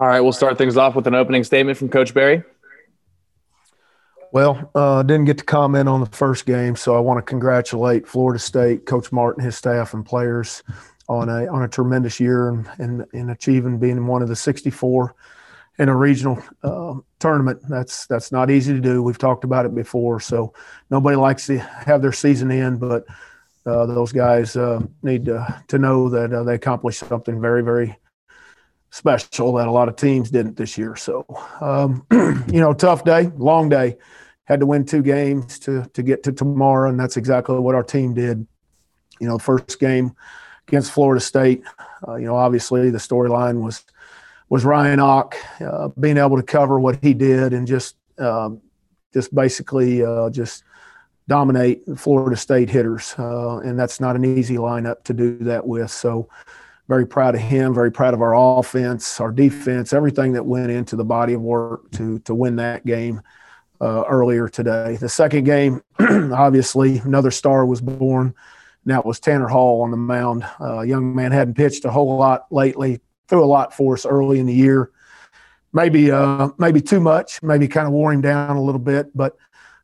All right, we'll start things off with an opening statement from Coach Berry. Well, uh, didn't get to comment on the first game, so I want to congratulate Florida State, Coach Martin, his staff, and players on a on a tremendous year and in, in, in, achieving being one of the 64 in a regional uh, tournament. That's that's not easy to do. We've talked about it before, so nobody likes to have their season end, but uh, those guys uh, need to, to know that uh, they accomplished something very very special that a lot of teams didn't this year. So, um, you know, tough day, long day. Had to win two games to to get to tomorrow, and that's exactly what our team did. You know, first game against Florida State. Uh, you know, obviously the storyline was was Ryan Ock uh, being able to cover what he did and just um, just basically uh, just dominate Florida State hitters, uh, and that's not an easy lineup to do that with. So very proud of him, very proud of our offense, our defense, everything that went into the body of work to to win that game uh, earlier today. The second game, obviously, another star was born. And that was Tanner Hall on the mound. Uh, young man hadn't pitched a whole lot lately. Threw a lot for us early in the year. Maybe uh, maybe too much. Maybe kind of wore him down a little bit, but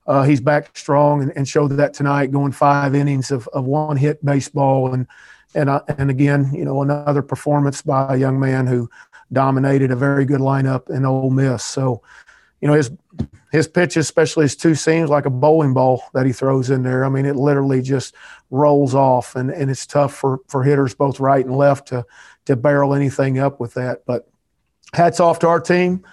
uh, he's back strong and, and, showed that tonight, going five innings of, of one hit baseball and and uh, and again, you know, another performance by a young man who dominated a very good lineup in Ole Miss. So, you know, his his pitches, especially his two seams, like a bowling ball that he throws in there. I mean, it literally just rolls off, and, and it's tough for for hitters both right and left to to barrel anything up with that. But hats off to our team.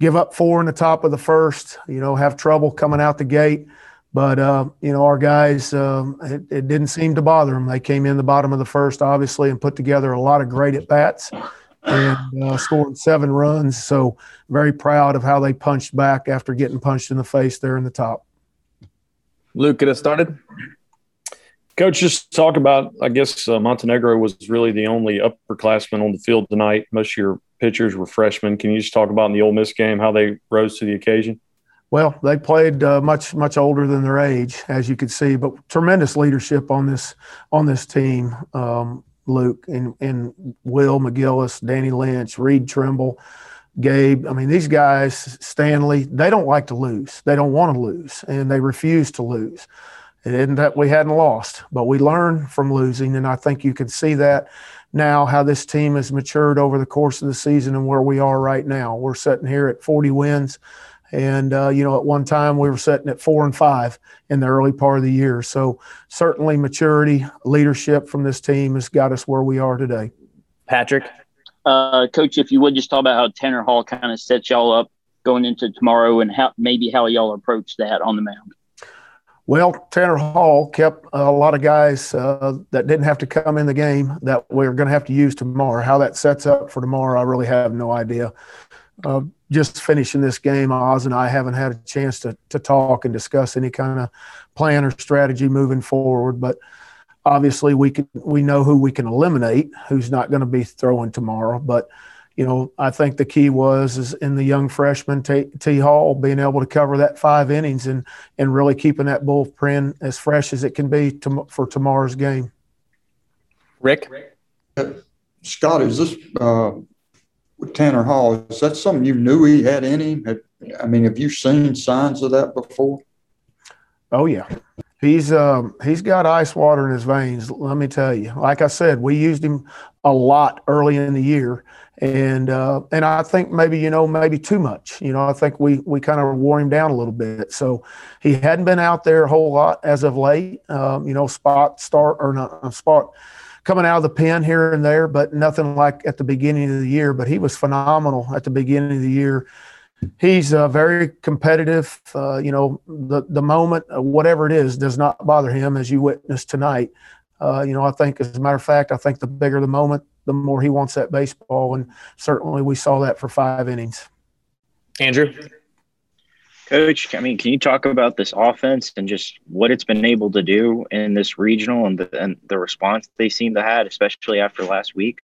Give up four in the top of the first. You know, have trouble coming out the gate. But uh, you know, our guys, um, it, it, didn't seem to bother them. They came in the bottom of the first, obviously, and put together a lot of great at bats and uh, scored seven runs. So very proud of how they punched back after getting punched in the face there in the top. Luke, get us started. Coach, just talk about. I guess uh, Montenegro was really the only upperclassman on the field tonight. Most of your pitchers were freshmen. Can you just talk about in the Ole Miss game how they rose to the occasion? Well, they played uh, much much older than their age, as you could see, but tremendous leadership on this on this team. Um, Luke and, and Will McGillis, Danny Lynch, Reed Trimble, Gabe. I mean, these guys, Stanley, they don't like to lose. They don't want to lose, and they refuse to lose. It isn't that we hadn't lost, but we learn from losing, and I think you can see that now how this team has matured over the course of the season and where we are right now. We're sitting here at 40 wins and, uh, you know, at one time we were sitting at four and five in the early part of the year. So certainly maturity, leadership from this team has got us where we are today. Patrick? Uh, Coach, if you would just talk about how Tanner Hall kind of sets y'all up going into tomorrow and how maybe how y'all approach that on the mound. Well, Tanner Hall kept a lot of guys uh, that didn't have to come in the game that we're going to have to use tomorrow. How that sets up for tomorrow, I really have no idea. Uh, just finishing this game, Oz and I haven't had a chance to to talk and discuss any kind of plan or strategy moving forward. But obviously, we can we know who we can eliminate, who's not going to be throwing tomorrow. But you know, I think the key was is in the young freshman T, T Hall being able to cover that five innings and and really keeping that bullpen as fresh as it can be to, for tomorrow's game. Rick, Scott, is this uh, with Tanner Hall. Is that something you knew he had in him? I mean, have you seen signs of that before? Oh yeah, he's um, he's got ice water in his veins. Let me tell you. Like I said, we used him a lot early in the year, and uh, and I think maybe you know maybe too much. You know, I think we we kind of wore him down a little bit. So he hadn't been out there a whole lot as of late. Um, you know, spot start or not spot coming out of the pen here and there, but nothing like at the beginning of the year. But he was phenomenal at the beginning of the year. He's uh, very competitive. Uh, you know, the the moment, uh, whatever it is, does not bother him, as you witnessed tonight. Uh, you know, I think, as a matter of fact, I think the bigger the moment, the more he wants that baseball, and certainly we saw that for five innings. Andrew. Coach, I mean, can you talk about this offense and just what it's been able to do in this regional and the, and the response they seem to have, especially after last week?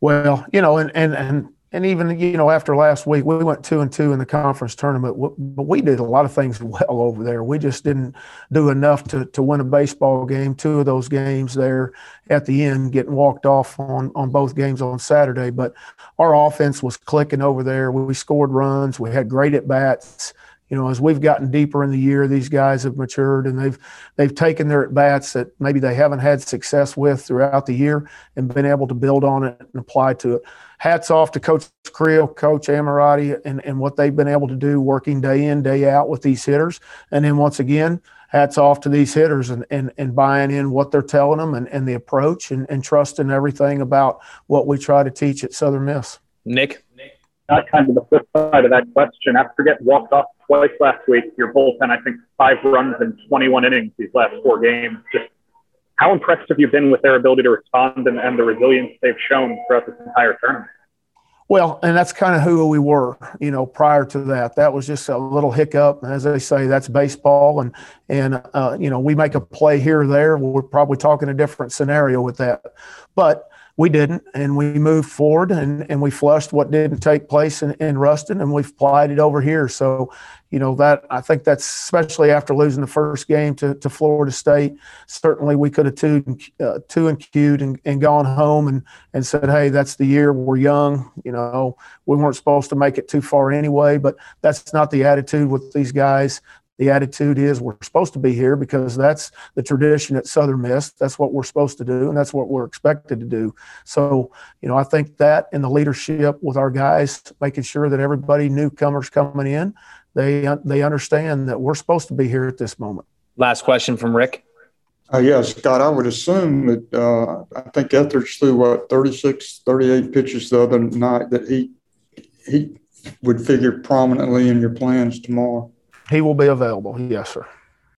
Well, you know, and and and and even you know after last week we went two and two in the conference tournament but we did a lot of things well over there. We just didn't do enough to, to win a baseball game two of those games there at the end getting walked off on on both games on saturday. But our offense was clicking over there. We scored runs. We had great at bats you know, as we've gotten deeper in the year, these guys have matured and they've they've taken their at bats that maybe they haven't had success with throughout the year and been able to build on it and apply to it. Hats off to Coach Creel, Coach Amorati, and, and what they've been able to do working day in, day out with these hitters. And then once again, hats off to these hitters and, and, and buying in what they're telling them and, and the approach and, and trusting everything about what we try to teach at Southern Miss. Nick? Nick. Not kind of the flip side of that question. After getting walked off twice last week. Your bullpen, I think, five runs in 21 innings these last four games. Just how impressed have you been with their ability to respond and, and the resilience they've shown throughout this entire tournament? Well, and that's kind of who we were, you know, prior to that. That was just a little hiccup. As they say, that's baseball. And, and uh, you know, we make a play here or there. We're probably talking a different scenario with that. But we didn't, and we moved forward and, and we flushed what didn't take place in, in Ruston, and we've it over here. So, you know that I think that's especially after losing the first game to, to Florida State. Certainly, we could have two uh, two and queued and, and gone home and and said, hey, that's the year we're young. You know, we weren't supposed to make it too far anyway. But that's not the attitude with these guys the attitude is we're supposed to be here because that's the tradition at Southern Miss. That's what we're supposed to do, and that's what we're expected to do. So, you know, I think that in the leadership with our guys, making sure that everybody newcomers coming in, they they understand that we're supposed to be here at this moment. Last question from Rick. Uh, yeah, Scott, I would assume that uh, I think Etheridge threw what 36, 38 pitches the other night that he he would figure prominently in your plans tomorrow. He will be available. Yes, sir.